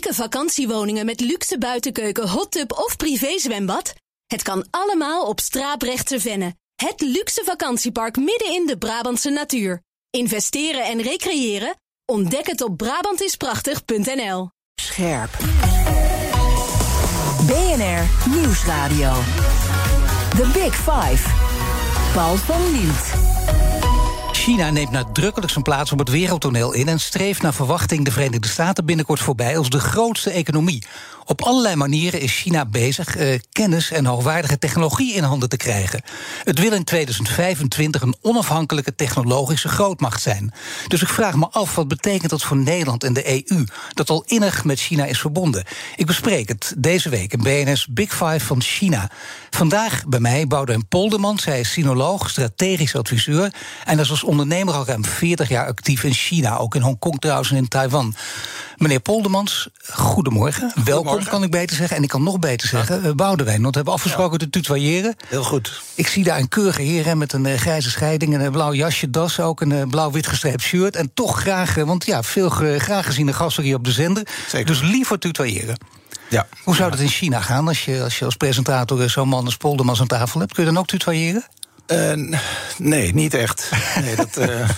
chique vakantiewoningen met luxe buitenkeuken, hot tub of privézwembad? Het kan allemaal op Straaprechtse Venne. Het luxe vakantiepark midden in de Brabantse natuur. Investeren en recreëren? Ontdek het op Brabantisprachtig.nl. Scherp. BNR Nieuwsradio. The Big Five. Paul van Liemt. China neemt nadrukkelijk zijn plaats op het wereldtoneel in en streeft naar verwachting de Verenigde Staten binnenkort voorbij als de grootste economie. Op allerlei manieren is China bezig eh, kennis en hoogwaardige technologie in handen te krijgen. Het wil in 2025 een onafhankelijke technologische grootmacht zijn. Dus ik vraag me af wat betekent dat voor Nederland en de EU, dat al innig met China is verbonden. Ik bespreek het deze week in BNS Big Five van China. Vandaag bij mij Boudewijn Polderman. Zij is sinoloog, strategisch adviseur. En is als ondernemer al ruim 40 jaar actief in China. Ook in Hongkong trouwens en in Taiwan. Meneer Poldermans, goedemorgen. Welkom, kan ik beter zeggen. En ik kan nog beter zeggen, ja. Boudewijn. Want we hebben afgesproken te tutoyeren. Heel goed. Ik zie daar een keurige heer hè, met een uh, grijze scheiding... en een blauw jasje, das, ook een uh, blauw-wit gestreept shirt. En toch graag, want ja, veel graag geziene gasten hier op de zender. Zeker. Dus liever tutoyeren. Ja. Hoe zou dat in China gaan als je als, je als presentator zo'n man als Poldermans aan tafel hebt? Kun je dan ook tutoyeren? Uh, nee, niet echt. Nee, dat, uh,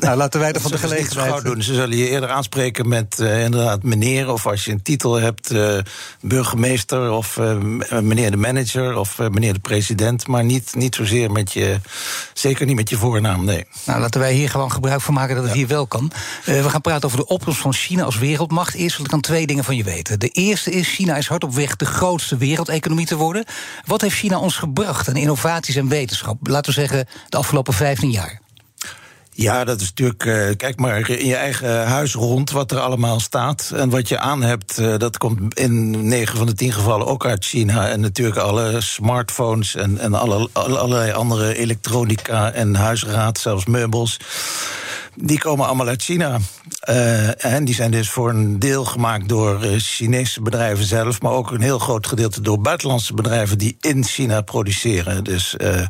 nou, laten wij er van de gelegenheid doen. Ze zullen je eerder aanspreken met uh, inderdaad meneer, of als je een titel hebt, burgemeester, of meneer de manager, of meneer de president, maar niet, niet zozeer met je, zeker niet met je voornaam, nee. Nou, laten wij hier gewoon gebruik van maken dat het ja. hier wel kan. we gaan praten over de opkomst van China als wereldmacht. Eerst wil ik dan twee dingen van je weten. De eerste is, China is hard op weg de grootste wereldeconomie te worden. Wat heeft China ons gebracht aan innovaties en wetenschap? Laten we zeggen, de afgelopen 15 jaar? Ja, dat is natuurlijk. Uh, kijk maar in je eigen huis rond wat er allemaal staat. En wat je aan hebt, uh, dat komt in 9 van de 10 gevallen ook uit China. En natuurlijk alle smartphones en, en alle, allerlei andere elektronica en huisraad, zelfs meubels. Die komen allemaal uit China. Uh, en die zijn dus voor een deel gemaakt door uh, Chinese bedrijven zelf, maar ook een heel groot gedeelte door buitenlandse bedrijven die in China produceren. Dus uh,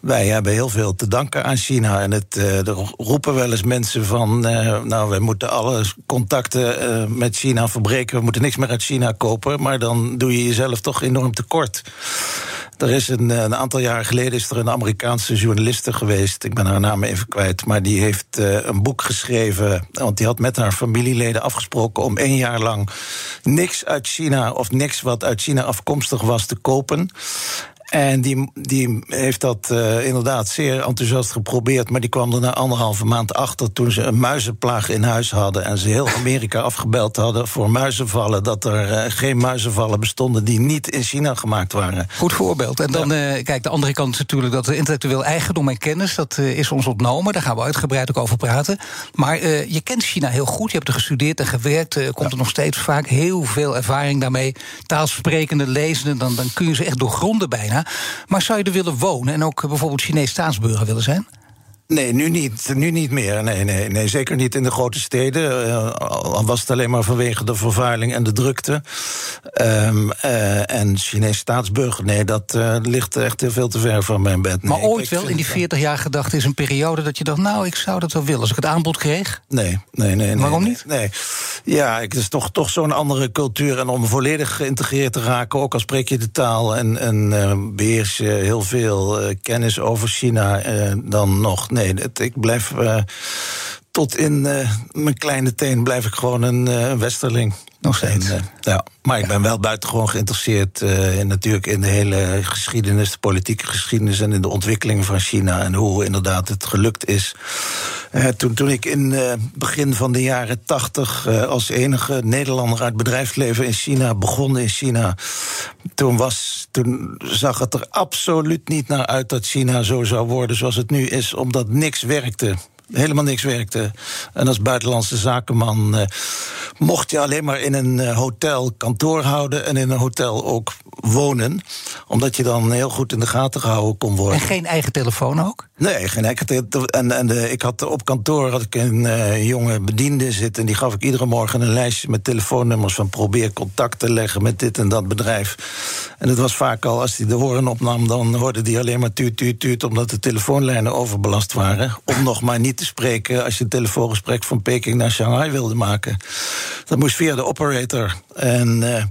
wij hebben heel veel te danken aan China. En het, er roepen wel eens mensen van, nou, wij moeten alle contacten met China verbreken, we moeten niks meer uit China kopen, maar dan doe je jezelf toch enorm tekort. Er is een, een, aantal jaren geleden is er een Amerikaanse journaliste geweest. Ik ben haar naam even kwijt. Maar die heeft een boek geschreven. Want die had met haar familieleden afgesproken om één jaar lang niks uit China of niks wat uit China afkomstig was te kopen. En die, die heeft dat uh, inderdaad zeer enthousiast geprobeerd. Maar die kwam er na anderhalve maand achter toen ze een muizenplaag in huis hadden. En ze heel Amerika afgebeld hadden voor muizenvallen. Dat er uh, geen muizenvallen bestonden die niet in China gemaakt waren. Goed voorbeeld. En dan, ja. uh, kijk, de andere kant is natuurlijk dat intellectueel eigendom en kennis. dat is ons ontnomen. Daar gaan we uitgebreid ook over praten. Maar je kent China heel goed. Je hebt er gestudeerd en gewerkt. komt ja. er nog steeds vaak heel veel ervaring daarmee. Taalsprekende, lezende. Dan, dan kun je ze echt doorgronden bijna. Maar zou je er willen wonen en ook bijvoorbeeld Chinees staatsburger willen zijn? Nee, nu niet, nu niet meer. Nee, nee, nee, zeker niet in de grote steden. Uh, al was het alleen maar vanwege de vervuiling en de drukte. Um, uh, en Chinees staatsburger, nee, dat uh, ligt echt veel te ver van mijn bed. Nee, maar ooit wel, in die 40 jaar gedacht, is een periode dat je dacht... nou, ik zou dat wel willen, als ik het aanbod kreeg? Nee, nee, nee. nee Waarom nee, niet? Nee, ja, het is toch, toch zo'n andere cultuur. En om volledig geïntegreerd te raken, ook al spreek je de taal... en, en beheers je heel veel kennis over China, dan nog nee, ik blijf uh, tot in uh, mijn kleine teen blijf ik gewoon een uh, westerling. Nog steeds. En, ja. Maar ik ben wel buitengewoon geïnteresseerd in, natuurlijk in de hele geschiedenis, de politieke geschiedenis en in de ontwikkeling van China en hoe inderdaad het gelukt is. toen, toen ik in begin van de jaren tachtig als enige Nederlander uit bedrijfsleven in China begon in China, toen, was, toen zag het er absoluut niet naar uit dat China zo zou worden zoals het nu is, omdat niks werkte helemaal niks werkte. En als buitenlandse zakenman uh, mocht je alleen maar in een uh, hotel kantoor houden en in een hotel ook wonen. Omdat je dan heel goed in de gaten gehouden kon worden. En geen eigen telefoon ook? Nee, geen hek. En, de, ik had op kantoor had ik een uh, jonge bediende zitten. En die gaf ik iedere morgen een lijstje met telefoonnummers van probeer contact te leggen met dit en dat bedrijf. En het was vaak al, als hij de horen opnam, dan hoorde hij alleen maar tuut, tuut, tuut, omdat de telefoonlijnen overbelast waren. Om nog maar niet te spreken als je een telefoongesprek van Peking naar Shanghai wilde maken. Dat moest via de operator. En. Uh,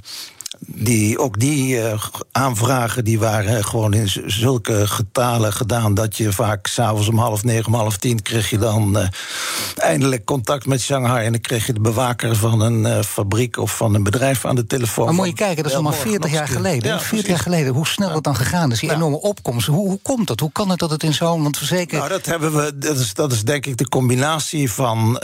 die, ook die uh, aanvragen die waren gewoon in zulke getalen gedaan dat je vaak s'avonds om half negen, om half tien kreeg je dan uh, eindelijk contact met Shanghai. En dan kreeg je de bewaker van een uh, fabriek of van een bedrijf aan de telefoon. Maar moet je kijken, dat is allemaal 40 jaar geleden. Ja, 40 jaar geleden, hoe snel het dan gegaan is. Die enorme opkomst. Hoe, hoe komt dat? Hoe kan het dat het in zo'n. Want zeker... Nou, dat hebben we. Dat is, dat is denk ik de combinatie van.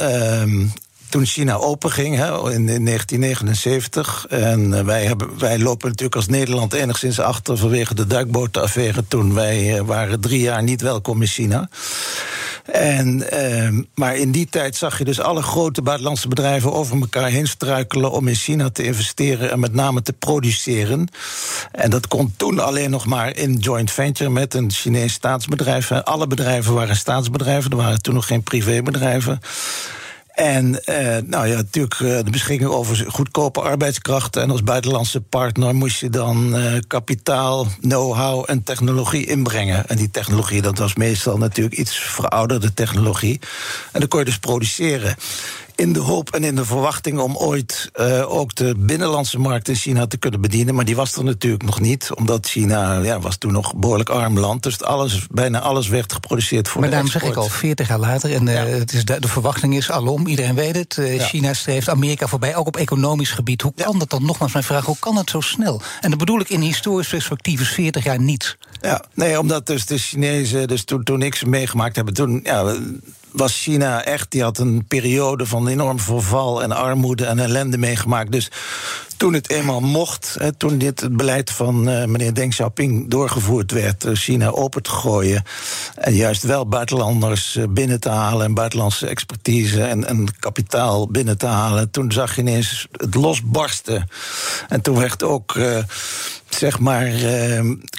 Toen China openging hè, in, in 1979. En uh, wij, hebben, wij lopen natuurlijk als Nederland enigszins achter vanwege de duikbotenaffaire. Toen wij uh, waren drie jaar niet welkom in China. En, uh, maar in die tijd zag je dus alle grote buitenlandse bedrijven over elkaar heen struikelen om in China te investeren en met name te produceren. En dat kon toen alleen nog maar in joint venture met een Chinees staatsbedrijf. Alle bedrijven waren staatsbedrijven, er waren toen nog geen privébedrijven. En uh, nou ja, natuurlijk uh, de beschikking over goedkope arbeidskrachten. En als buitenlandse partner moest je dan uh, kapitaal, know-how en technologie inbrengen. En die technologie, dat was meestal natuurlijk iets verouderde technologie. En dan kon je dus produceren in de hoop en in de verwachting om ooit uh, ook de binnenlandse markt in China te kunnen bedienen. Maar die was er natuurlijk nog niet, omdat China ja, was toen nog een behoorlijk arm land. Dus alles, bijna alles werd geproduceerd voor maar de daarom zeg ik al, 40 jaar later. En uh, ja. het is de, de, verwachting is alom, iedereen weet het. Uh, ja. China streeft Amerika voorbij, ook op economisch gebied. Hoe kan dat dan? Nogmaals mijn vraag, hoe kan het zo snel? En dat bedoel ik in historisch perspectief is 40 jaar niets. Ja, nee, omdat dus de Chinezen, dus toen, toen ik ze meegemaakt hebben, toen ja, was China echt, die had een periode van enorm verval en armoede en ellende meegemaakt. Dus toen het eenmaal mocht, hè, toen dit het beleid van uh, meneer Deng Xiaoping doorgevoerd werd, uh, China open te gooien en juist wel buitenlanders uh, binnen te halen en buitenlandse expertise en, en, kapitaal binnen te halen, toen zag je ineens het losbarsten. En toen werd ook zeg maar,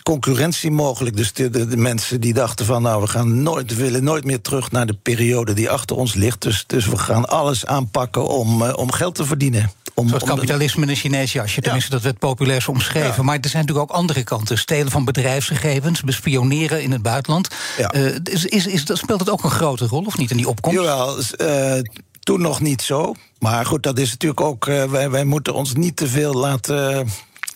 concurrentie mogelijk. Dus de, de, mensen die dachten van, nou, we gaan nooit, willen nooit meer terug naar de periode die achter ons ligt. Dus, dus we gaan alles aanpakken om, om geld te verdienen. Om, Zoals kapitalisme in een Chinees jasje. Tenminste, ja. dat werd populair omschreven. Ja. Maar er zijn natuurlijk ook andere kanten. Stelen van bedrijfsgegevens, bespioneren in het buitenland. Ja. Uh, is, is, is, speelt het ook een grote rol, of niet, in die opkomst? Jawel, uh, toen nog niet zo. Maar goed, dat is natuurlijk ook... Uh, wij, wij moeten ons niet te veel laten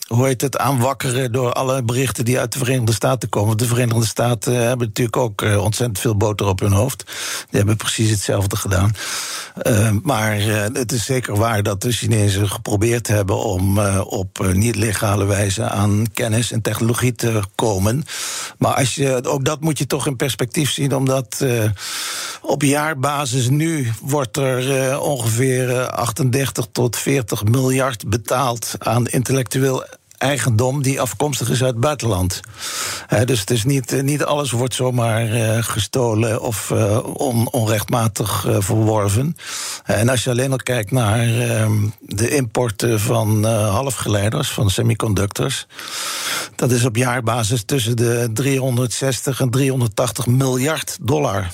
hoe heet het, aanwakkeren door alle berichten die uit de Verenigde Staten komen. Want de Verenigde Staten hebben natuurlijk ook uh, ontzettend veel boter op hun hoofd. Die hebben precies hetzelfde gedaan. Uh, maar het is zeker waar dat de Chinezen geprobeerd hebben om op niet-legale wijze aan kennis en technologie te komen. Maar als je, ook dat moet je toch in perspectief zien, omdat op jaarbasis nu wordt er ongeveer 38 tot 40 miljard betaald aan intellectueel eigendom die afkomstig is uit het buitenland. Dus het is niet, eh, niet alles wordt zomaar uh, gestolen of uh, on, onrechtmatig verworven. en als je alleen al kijkt naar de importen van halfgeleiders, van semiconductors, dat is op jaarbasis tussen de 360 en 380 miljard dollar.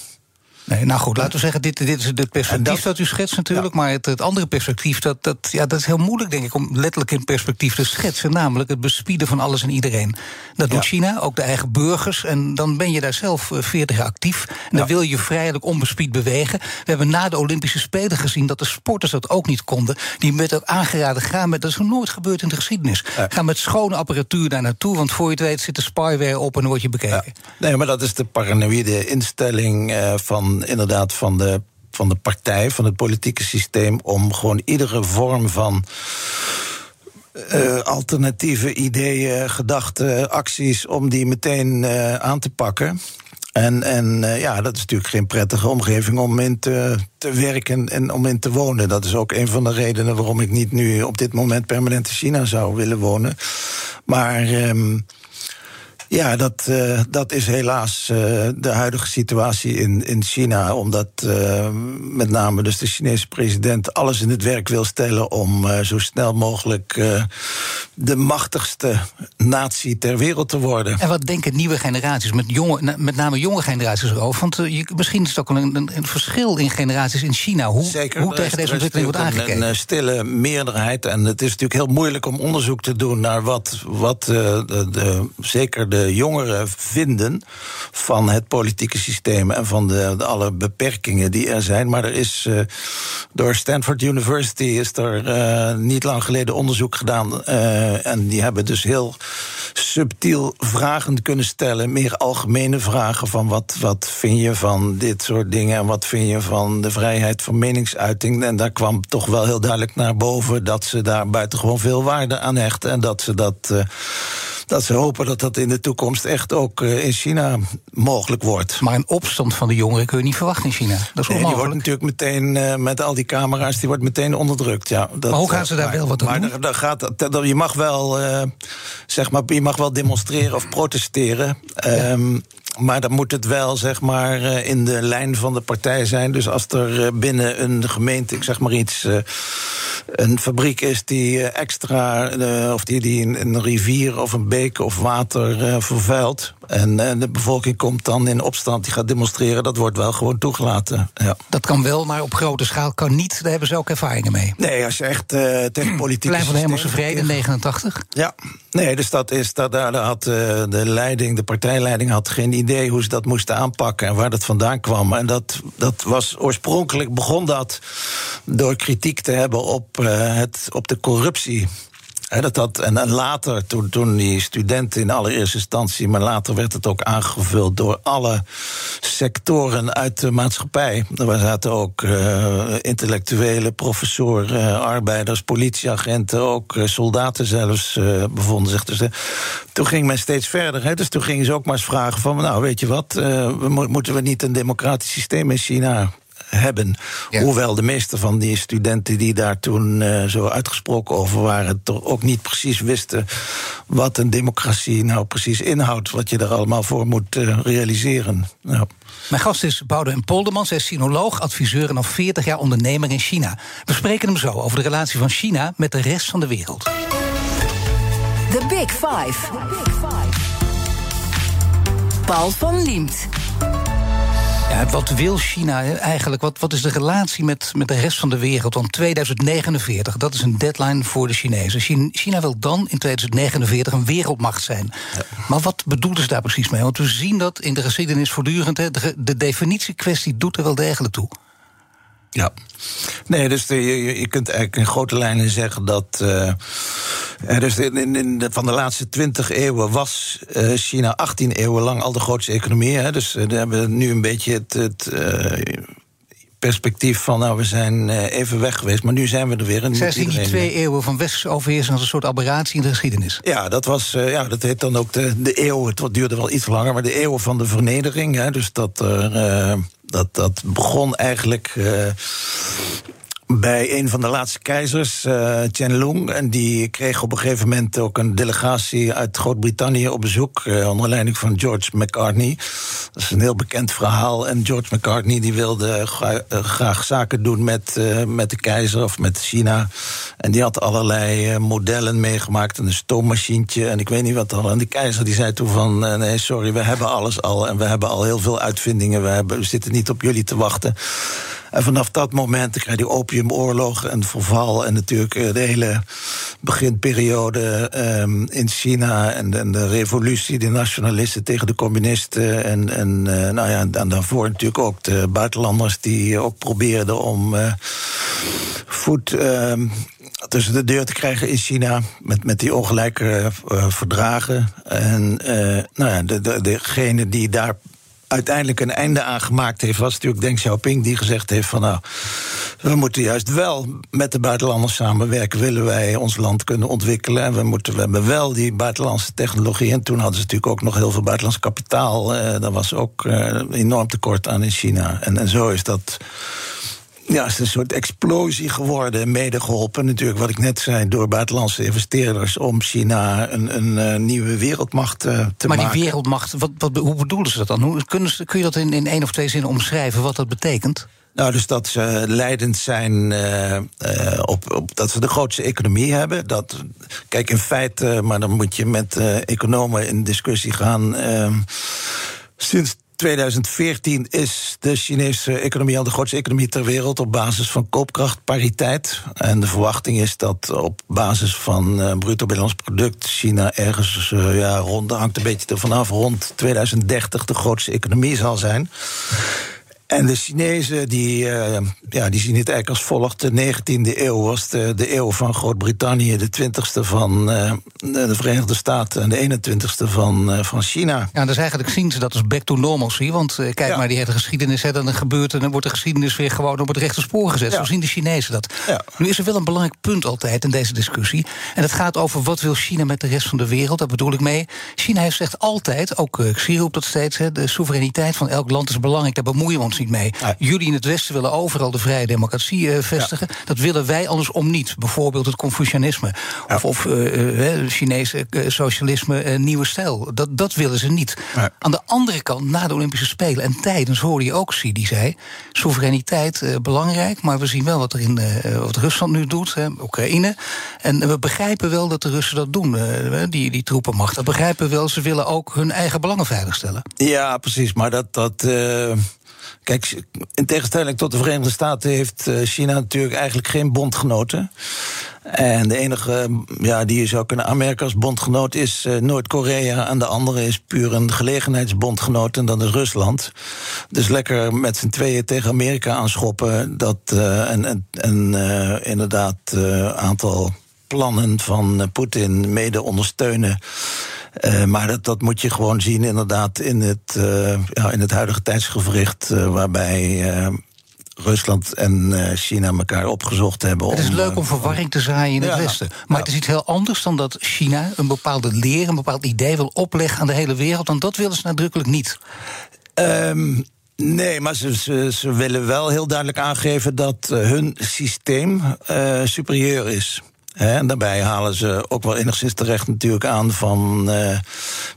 Nee, nou goed, laten we zeggen, dit, dit is het perspectief dat, dat, u schetst natuurlijk. Ja. Maar het, het, andere perspectief, dat, dat, ja, dat is heel moeilijk, denk ik, om letterlijk in perspectief te schetsen. Namelijk het bespieden van alles en iedereen. Dat doet ja. China, ook de eigen burgers. En dan ben je daar zelf 40 jaar actief. En dan wil je vrijelijk onbespied bewegen. We hebben na de Olympische Spelen gezien dat de sporters dat ook niet konden. Die werd ook aangeraden, gaan met, dat is nog nooit gebeurd in de geschiedenis. Ga met schone apparatuur daar naartoe, want voor je het weet zit de spyware op en dan word je bekeken. Nee, maar dat is de paranoïde instelling uh, inderdaad van de, van de partij, van het politieke systeem, om gewoon iedere vorm van. Uh, alternatieve ideeën, gedachten, acties, om die meteen uh, aan te pakken. En, en uh, ja, dat is natuurlijk geen prettige omgeving om in te, te werken en om in te wonen. Dat is ook een van de redenen waarom ik niet nu op dit moment permanent in China zou willen wonen. Maar. Um, ja, dat, uh, dat is helaas uh, de huidige situatie in, in China. Omdat uh, met name dus de Chinese president alles in het werk wil stellen om zo snel mogelijk de machtigste natie ter wereld te worden. En wat denken nieuwe generaties, met, jonge, met name jonge generaties erover? Want je, misschien is het ook een, een, een, verschil in generaties in China. Hoe, Zeker, hoe tegen deze ontwikkeling wordt aangekeken? Een, een stille meerderheid. En het is natuurlijk heel moeilijk om onderzoek te doen naar wat, wat de, de, zeker de jongeren vinden van het politieke systeem en van de, alle beperkingen die er zijn. Maar er is uh, door Stanford University is er niet lang geleden onderzoek gedaan. En die hebben dus heel subtiel vragen kunnen stellen. Meer algemene vragen van wat, wat vind je van dit soort dingen... en wat vind je van de vrijheid van meningsuiting. En daar kwam toch wel heel duidelijk naar boven... dat ze daar buitengewoon veel waarde aan hechten... en dat ze dat... dat ze hopen dat dat in de toekomst echt ook uh, in China mogelijk wordt. Maar een opstand van de jongeren kun je niet verwachten in China. Dat is nee, die wordt natuurlijk meteen uh, met al die camera's, die wordt meteen onderdrukt. Ja, dat, maar hoe gaan ze daar maar, wel wat aan maar doen? Maar daar gaat, daar, je mag wel, uh, zeg maar, je mag wel demonstreren of protesteren. Ja. Um, maar dan moet het wel zeg maar in de lijn van de partij zijn. Dus als er binnen een gemeente, ik zeg maar iets, een fabriek is die extra, of die, die een rivier of een beek of water vervuilt. En de bevolking komt dan in opstand, die gaat demonstreren. Dat wordt wel gewoon toegelaten. Ja. Dat kan wel, maar op grote schaal kan niet. Daar hebben ze ook ervaringen mee. Nee, als je echt uh, tegen politiek. Plein van de Hemelse Vrede, 89. Ja, nee, dus dat is. Dat, daar had de leiding, de partijleiding had geen idee hoe ze dat moesten aanpakken en waar dat vandaan kwam. En dat, dat was oorspronkelijk begon dat door kritiek te hebben op, uh, het, op de corruptie. Dat en, en later, toen, toen die studenten in allereerste instantie, maar later werd het ook aangevuld door alle sectoren uit de maatschappij. Er zaten ook uh, intellectuelen, professoren, uh, arbeiders, politieagenten, ook uh, soldaten zelfs bevonden zich. Dus toen ging men steeds verder. Dus toen gingen ze ook maar eens vragen van, nou weet je wat, we mo moeten we niet een democratisch systeem in China hebben. Ja. Hoewel de meeste van die studenten die daar toen uh, zo uitgesproken over waren, toch ook niet precies wisten wat een democratie nou precies inhoudt, wat je er allemaal voor moet uh, realiseren. Ja. Mijn gast is Boudewijn Poldermans, hij is sinoloog, adviseur en al 40 jaar ondernemer in China. We spreken hem zo over de relatie van China met de rest van de wereld. The Big Five. The Big Five. Paul van Liemt. Ja, wat wil China eigenlijk? Wat, wat is de relatie met, met de rest van de wereld? Want 2049, dat is een deadline voor de Chinezen. China wil dan in 2049 een wereldmacht zijn. Ja. Maar wat bedoelen ze daar precies mee? Want we zien dat in de geschiedenis voortdurend. Hè, de, de definitiekwestie doet er wel degelijk toe. Ja. Nee, dus de, je, je, kunt eigenlijk in grote lijnen zeggen dat. Uh, dus in, in de, van de laatste twintig eeuwen was uh, China 18 eeuwen lang al de grootste economie. Hè, dus uh, we hebben nu een beetje het. het perspectief van, nou, we zijn even weg geweest, maar nu zijn we er weer. En Zij zien die twee eeuwen van westerse overheersing als een soort aberratie in de geschiedenis. Ja, dat was, ja, dat heet dan ook de, de eeuw, het duurde wel iets langer, maar de eeuw van de vernedering. Hè, dus dat er. Dat, dat begon eigenlijk uh, bij een van de laatste keizers, uh, Qianlong. En die kreeg op een gegeven moment ook een delegatie uit Groot-Brittannië op bezoek. Uh, onder leiding van George McCartney. Dat is een heel bekend verhaal. En George McCartney die wilde gra graag zaken doen met, met de keizer of met China. En die had allerlei modellen meegemaakt. En een stoommachientje en ik weet niet wat al. En die keizer die zei toen van, nee sorry, we hebben alles al. En we hebben al heel veel uitvindingen. We, hebben, we zitten niet op jullie te wachten. En vanaf dat moment krijg je die opiumoorlog en verval. En natuurlijk de hele beginperiode um, in China. En, de revolutie, de nationalisten tegen de communisten. En, en uh, nou ja, en daarvoor natuurlijk ook de buitenlanders die ook probeerden om uh, voet. Uh, tussen de deur te krijgen in China. Met, met die ongelijke verdragen. En uh, nou ja, de, de, degene die daar uiteindelijk een einde aan gemaakt heeft, was natuurlijk Deng Xiaoping die gezegd heeft van nou, we moeten juist wel met de buitenlanders samenwerken, willen wij ons land kunnen ontwikkelen. En we, moeten, we hebben wel die buitenlandse technologie. En toen hadden ze natuurlijk ook nog heel veel buitenlands kapitaal. Uh, daar was ook uh, enorm tekort aan in China. En, en zo is dat ja, het is een soort explosie geworden. Mede geholpen natuurlijk, wat ik net zei, door buitenlandse investeerders om China een, een uh, nieuwe wereldmacht uh, te maar maken. Maar die wereldmacht, wat, wat, hoe bedoelen ze dat dan? Hoe, kunnen ze, kun je dat in, in één of twee zinnen omschrijven wat dat betekent? Nou, dus dat ze leidend zijn uh, uh, op, op, dat ze de grootste economie hebben. Dat, kijk, in feite, maar dan moet je met economen in discussie gaan. sinds 2014 is de Chinese economie al de grootste economie ter wereld op basis van koopkrachtpariteit. En de verwachting is dat op basis van uh, bruto binnenlands product China ergens uh, ja, rond, hangt een beetje ervan af, rond 2030 de grootste economie zal zijn. En de Chinezen die, uh, ja, die zien het eigenlijk als volgt. De 19e eeuw was de, de eeuw van Groot-Brittannië, de 20e van uh, de Verenigde Staten en de 21e van, uh, van China. Ja, dus eigenlijk zien ze dat als back to normalcy. Want kijk ja. maar, die hele geschiedenis, hè, dan gebeurt en dan wordt de geschiedenis weer gewoon op het rechte spoor gezet. Ja. Zo zien de Chinezen dat. Ja. Nu is er wel een belangrijk punt altijd in deze discussie. En dat gaat over wat wil China met de rest van de wereld. Daar bedoel ik mee. China heeft zegt altijd, ook Xi roept dat steeds, hè, de soevereiniteit van elk land is belangrijk. Daar bemoeien we ons niet mee. Jullie in het Westen willen overal de vrije democratie uh, vestigen. Ja. Dat willen wij andersom niet. Bijvoorbeeld het Confucianisme. Ja. Of, of uh, Chinese socialisme, nieuwe stijl. Dat, dat willen ze niet. Aan de andere kant, na de Olympische Spelen en tijdens hoorde je ook Xi, die zei... soevereiniteit belangrijk, maar we zien wel wat, er in, wat Rusland nu doet, Oekraïne. En we begrijpen wel dat de Russen dat doen, die, die troepenmacht. Dat begrijpen we wel, ze willen ook hun eigen belangen veiligstellen. Ja, precies, maar dat... dat Kijk, in tegenstelling tot de Verenigde Staten heeft China natuurlijk eigenlijk geen bondgenoten. En de enige ja, die je zou kunnen aanmerken als bondgenoot is uh, Noord-Korea. En de andere is puur een gelegenheidsbondgenoot en dat is Rusland. Dus lekker met z'n tweeën tegen Amerika aanschoppen. Dat, uh, en en, inderdaad een aantal plannen van Poetin mede ondersteunen. Uh, maar dat, dat moet je gewoon zien, inderdaad, in het, uh, ja, in het huidige tijdsgevricht, uh, waarbij. Rusland en China elkaar opgezocht hebben. Het is om, leuk om verwarring te zaaien in het Westen. Maar ja. het is iets heel anders dan dat China een bepaalde leer, een bepaald idee wil opleggen aan de hele wereld. Want dat willen ze nadrukkelijk niet. Um, Nee, maar ze, ze, ze, willen wel heel duidelijk aangeven dat hun systeem superieur is. En daarbij halen ze ook wel enigszins terecht natuurlijk aan van uh,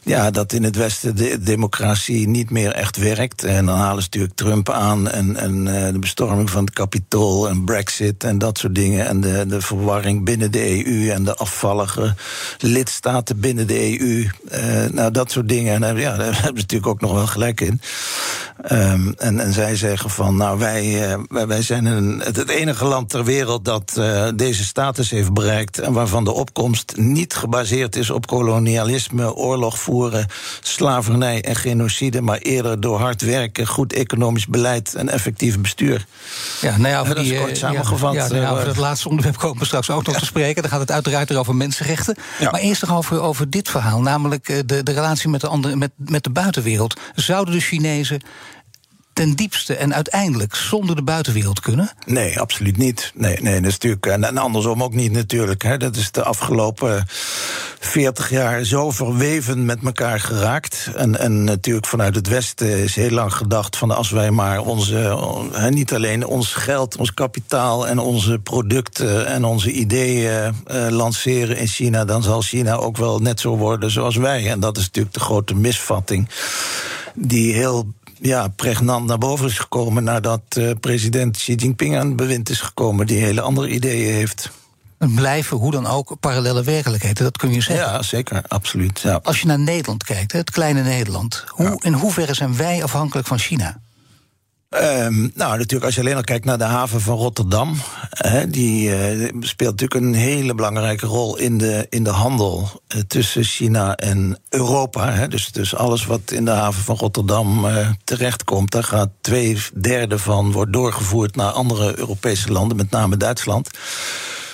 ja, dat in het Westen de democratie niet meer echt werkt. En dan halen ze natuurlijk Trump aan en, en uh, de bestorming van het kapitool en Brexit en dat soort dingen. En de, de verwarring binnen de EU en de afvallige lidstaten binnen de EU. Uh, nou, dat soort dingen. En ja, daar hebben ze natuurlijk ook nog wel gelijk in. Um, en, en zij zeggen van, nou, wij, wij, wij zijn een, het enige land ter wereld dat deze status heeft bereikt bereikt en waarvan de opkomst niet gebaseerd is op kolonialisme, oorlog voeren, slavernij en genocide, maar eerder door hard werken, goed economisch beleid en effectief bestuur. Ja, nou ja, over dat die, is kort samengevat. Ja, ja, nou ja, over het laatste onderwerp komen we straks ook nog te spreken. Dan gaat het uiteraard over mensenrechten. Maar eerst nog over, over dit verhaal, namelijk de, de relatie met de, andere, met, met de buitenwereld. Zouden de Chinezen ten diepste en uiteindelijk zonder de buitenwereld kunnen? Nee, absoluut niet. Nee, nee dat is natuurlijk, en andersom ook niet natuurlijk. Hè. Dat is de afgelopen 40 jaar zo verweven met elkaar geraakt. En, natuurlijk vanuit het Westen is heel lang gedacht van als wij maar onze, niet alleen ons geld, ons kapitaal en onze producten en onze ideeën uh, lanceren in China, dan zal China ook wel net zo worden zoals wij. En dat is natuurlijk de grote misvatting die heel ja, pregnant naar boven is gekomen nadat uh, president Xi Jinping aan het bewind is gekomen, die hele andere ideeën heeft. Blijven hoe dan ook parallele werkelijkheden, dat kun je zeggen. Ja, zeker, absoluut. Ja. Als je naar Nederland kijkt, het kleine Nederland, hoe, in hoeverre zijn wij afhankelijk van China? Um, nou, natuurlijk, als je alleen al kijkt naar de haven van Rotterdam. Hè, die uh, speelt natuurlijk een hele belangrijke rol in de, in de handel uh, tussen China en Europa. Hè. Dus, dus alles wat in de haven van Rotterdam uh, terechtkomt, daar gaat twee derde van wordt doorgevoerd naar andere Europese landen, met name Duitsland.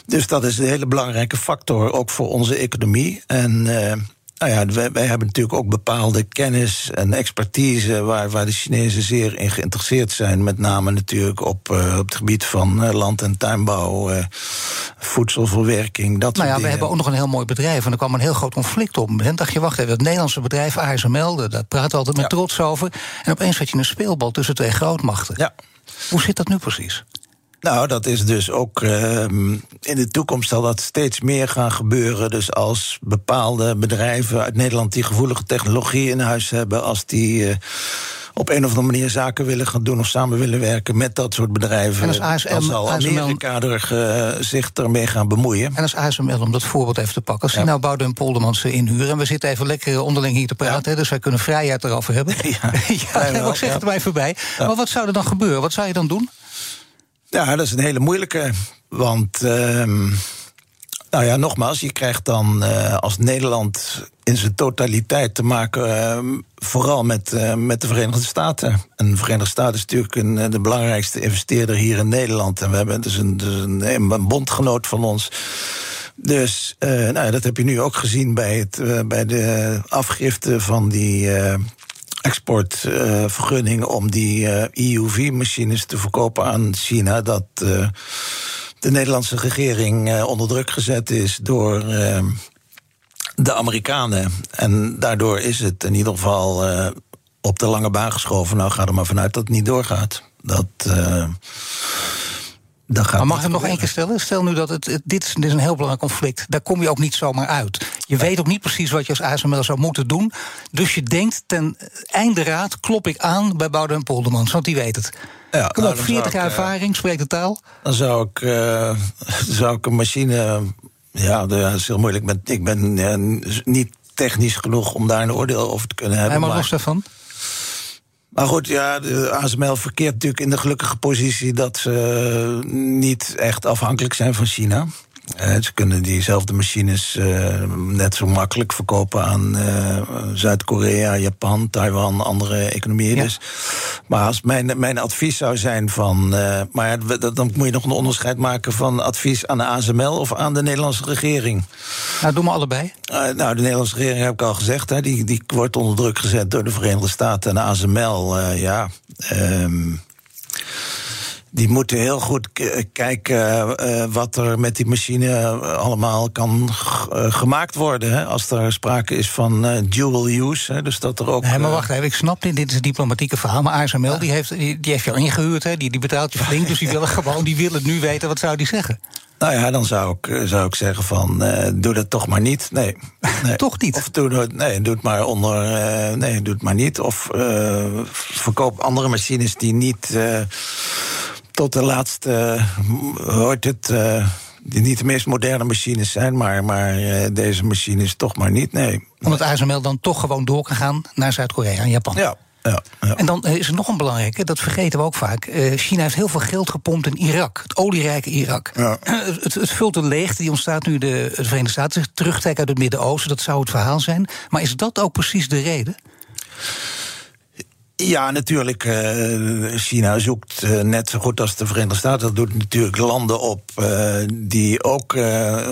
Dus dat is een hele belangrijke factor ook voor onze economie. En nou ja, wij, wij, hebben natuurlijk ook bepaalde kennis en expertise waar, waar de Chinezen zeer in geïnteresseerd zijn. Met name natuurlijk op, uh, op het gebied van uh, land- en tuinbouw, uh, voedselverwerking, dat nou ja, we hebben ook nog een heel mooi bedrijf. En er kwam een heel groot conflict op. En dacht je, wacht even, het Nederlandse bedrijf ASML, daar praten we altijd met ja. trots over. En opeens had je een speelbal tussen twee grootmachten. Ja. Hoe zit dat nu precies? Nou, dat is dus ook uh, in de toekomst zal dat steeds meer gaan gebeuren. Dus als bepaalde bedrijven uit Nederland die gevoelige technologie in huis hebben, als die. Uh, op een of andere manier zaken willen gaan doen of samen willen werken met dat soort bedrijven, En als ASM dan zal ASML Amerika er, eh, zich ermee gaan bemoeien. En als ASML, om dat voorbeeld even te pakken. Als die nou Bouden en Polderman ze inhuren... en we zitten even lekker onderling hier te praten... dus wij kunnen vrijheid erover hebben. Ja, ja wel, ik zeg ja. het voorbij. Maar wat zou er dan gebeuren? Wat zou je dan doen? Ja, dat is een hele moeilijke. Want, ehm, nou ja, nogmaals, je krijgt dan eh, als Nederland in zijn totaliteit te maken, ehm, vooral met, eh, met de Verenigde Staten. En de Verenigde Staten is natuurlijk een, eh, de belangrijkste investeerder hier in Nederland. En we hebben dus een, dus een, een bondgenoot van ons. Dus nou, dat heb je nu ook gezien bij, het, bij de afgifte van die exportvergunning om die eh, EUV-machines te verkopen aan China. Dat eh, de Nederlandse regering eh, onder druk gezet is door de Amerikanen. En daardoor is het in ieder geval op de lange baan geschoven. Nou, ga er maar vanuit dat het niet doorgaat. Dat. eh, dat gaat Maar mag ik nog één keer stellen? Stel nu dat het, het- dit, is, dit is een heel belangrijk conflict. Daar kom je ook niet zomaar uit. Je weet ook niet precies wat je als ASML zou moeten doen. Dus je denkt, ten einde raad klop ik aan bij Bouden en Poldermans. Want die weet het. Ja, Kom op, dan zou 40 jaar ik, eh, ervaring, spreekt de taal. Dan zou ik, eh, zou ik een machine. Ja, dat is heel moeilijk. Ik ben, ik ben ja, n- niet technisch genoeg om daar een oordeel over te kunnen hebben. Hij maar, los daarvan. maar goed, ja, de ASML verkeert natuurlijk in de gelukkige positie dat ze niet echt afhankelijk zijn van China. Eh, ze kunnen diezelfde machines eh, net zo makkelijk verkopen aan eh, Zuid-Korea, Japan, Taiwan, andere economieën. Ja. Dus, maar als mijn, mijn advies zou zijn van. maar dan moet je nog een onderscheid maken van advies aan de ASML of aan de Nederlandse regering. Nou, doe maar allebei. Nou, de Nederlandse regering heb ik al gezegd, hè, die, die wordt onder druk gezet door de Verenigde Staten en de ASML. ja. ehm, die moeten heel goed k- kijken eh, wat er met die machine eh, allemaal kan eh, gemaakt worden. Hè, als er sprake is van eh, dual use. Hè, dus dat er ook. Nee, maar eh, wacht even, ik snap dit, dit is een diplomatieke verhaal. Maar ASML die heeft, die, die heeft jou ingehuurd, hè, die, die betaalt je flink. Dus die willen gewoon, die willen nu weten, wat zou die zeggen? Nou ja, dan zou ik, eh, zou ik zeggen van, eh, doe dat toch maar niet. Nee. nee. Toch niet? Of doe het, nee, doe het maar onder, eh, nee, doe het maar niet. Of eh, verkoop andere machines die niet eh, tot de laatste, eh, hoort het, eh, die niet de meest moderne machines zijn, maar, maar eh, deze machines toch maar niet. Nee. Omdat ASML dan toch gewoon door kan gaan naar Zuid-Korea en Japan. Ja, ja, ja. En dan is er nog een belangrijke, dat vergeten we ook vaak. China heeft heel veel geld gepompt in Irak, het olierijke Irak. Ja. het, het vult een leegte die ontstaat nu de, de Verenigde Staten zich terugtrekken uit het Midden-Oosten. Dat zou het verhaal zijn. Maar is dat ook precies de reden? Ja, natuurlijk. eh, China zoekt eh, net zo goed als de Verenigde Staten. Dat doet natuurlijk landen op eh, die ook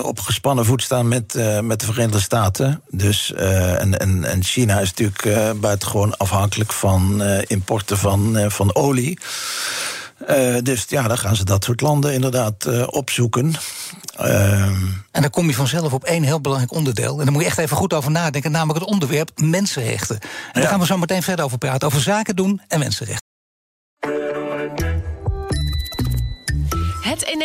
op gespannen voet staan met, met de Verenigde Staten. Dus, en, en, China is natuurlijk buitengewoon afhankelijk van importen van, van olie. Eh, dus ja, dan gaan ze dat soort landen inderdaad eh, opzoeken. Ehm, En dan kom je vanzelf op één heel belangrijk onderdeel. En daar moet je echt even goed over nadenken, namelijk het onderwerp mensenrechten. En daar Ja. gaan we zo meteen verder over praten, over zaken doen en mensenrechten.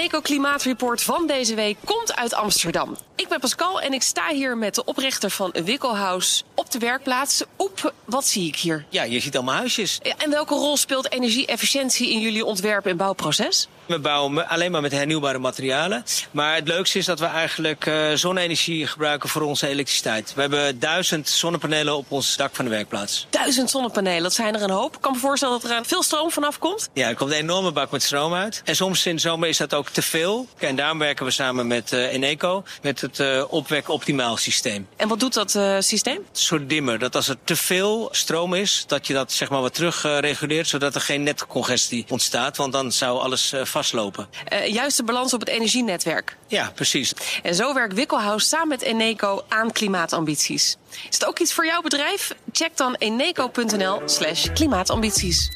Eneco Klimaatreport van deze week komt uit Amsterdam. Ik ben Pascal en ik sta hier met de oprichter van Wikkelhuis op de werkplaats. Oep, wat zie ik hier? Ja, je ziet allemaal huisjes. En welke rol speelt energie-efficiëntie in jullie ontwerp- en bouwproces? We bouwen alleen maar met hernieuwbare materialen. Maar het leukste is dat we eigenlijk eh, zonne-energie gebruiken voor onze elektriciteit. We hebben duizend zonnepanelen op ons dak van de werkplaats. Duizend zonnepanelen, dat zijn er een hoop. Ik kan me voorstellen dat er veel stroom vanaf komt. Ja, er komt een enorme bak met stroom uit. En soms in de zomer is dat ook te veel. En daarom werken we samen met eh, Eneco, met het eh opwek optimaal systeem. En wat doet dat eh, systeem? Een soort dimmer, dat als er te veel stroom is, dat je dat zeg maar wat terug eh, reguleert, zodat er geen netcongestie ontstaat. Want dan zou alles eh, vastlopen. Eh, juist de balans op het energienetwerk. Ja, precies. En zo werkt Wikkelhuis samen met Eneco aan klimaatambities. Is het ook iets voor jouw bedrijf? Check dan eneco.nl slash klimaatambities.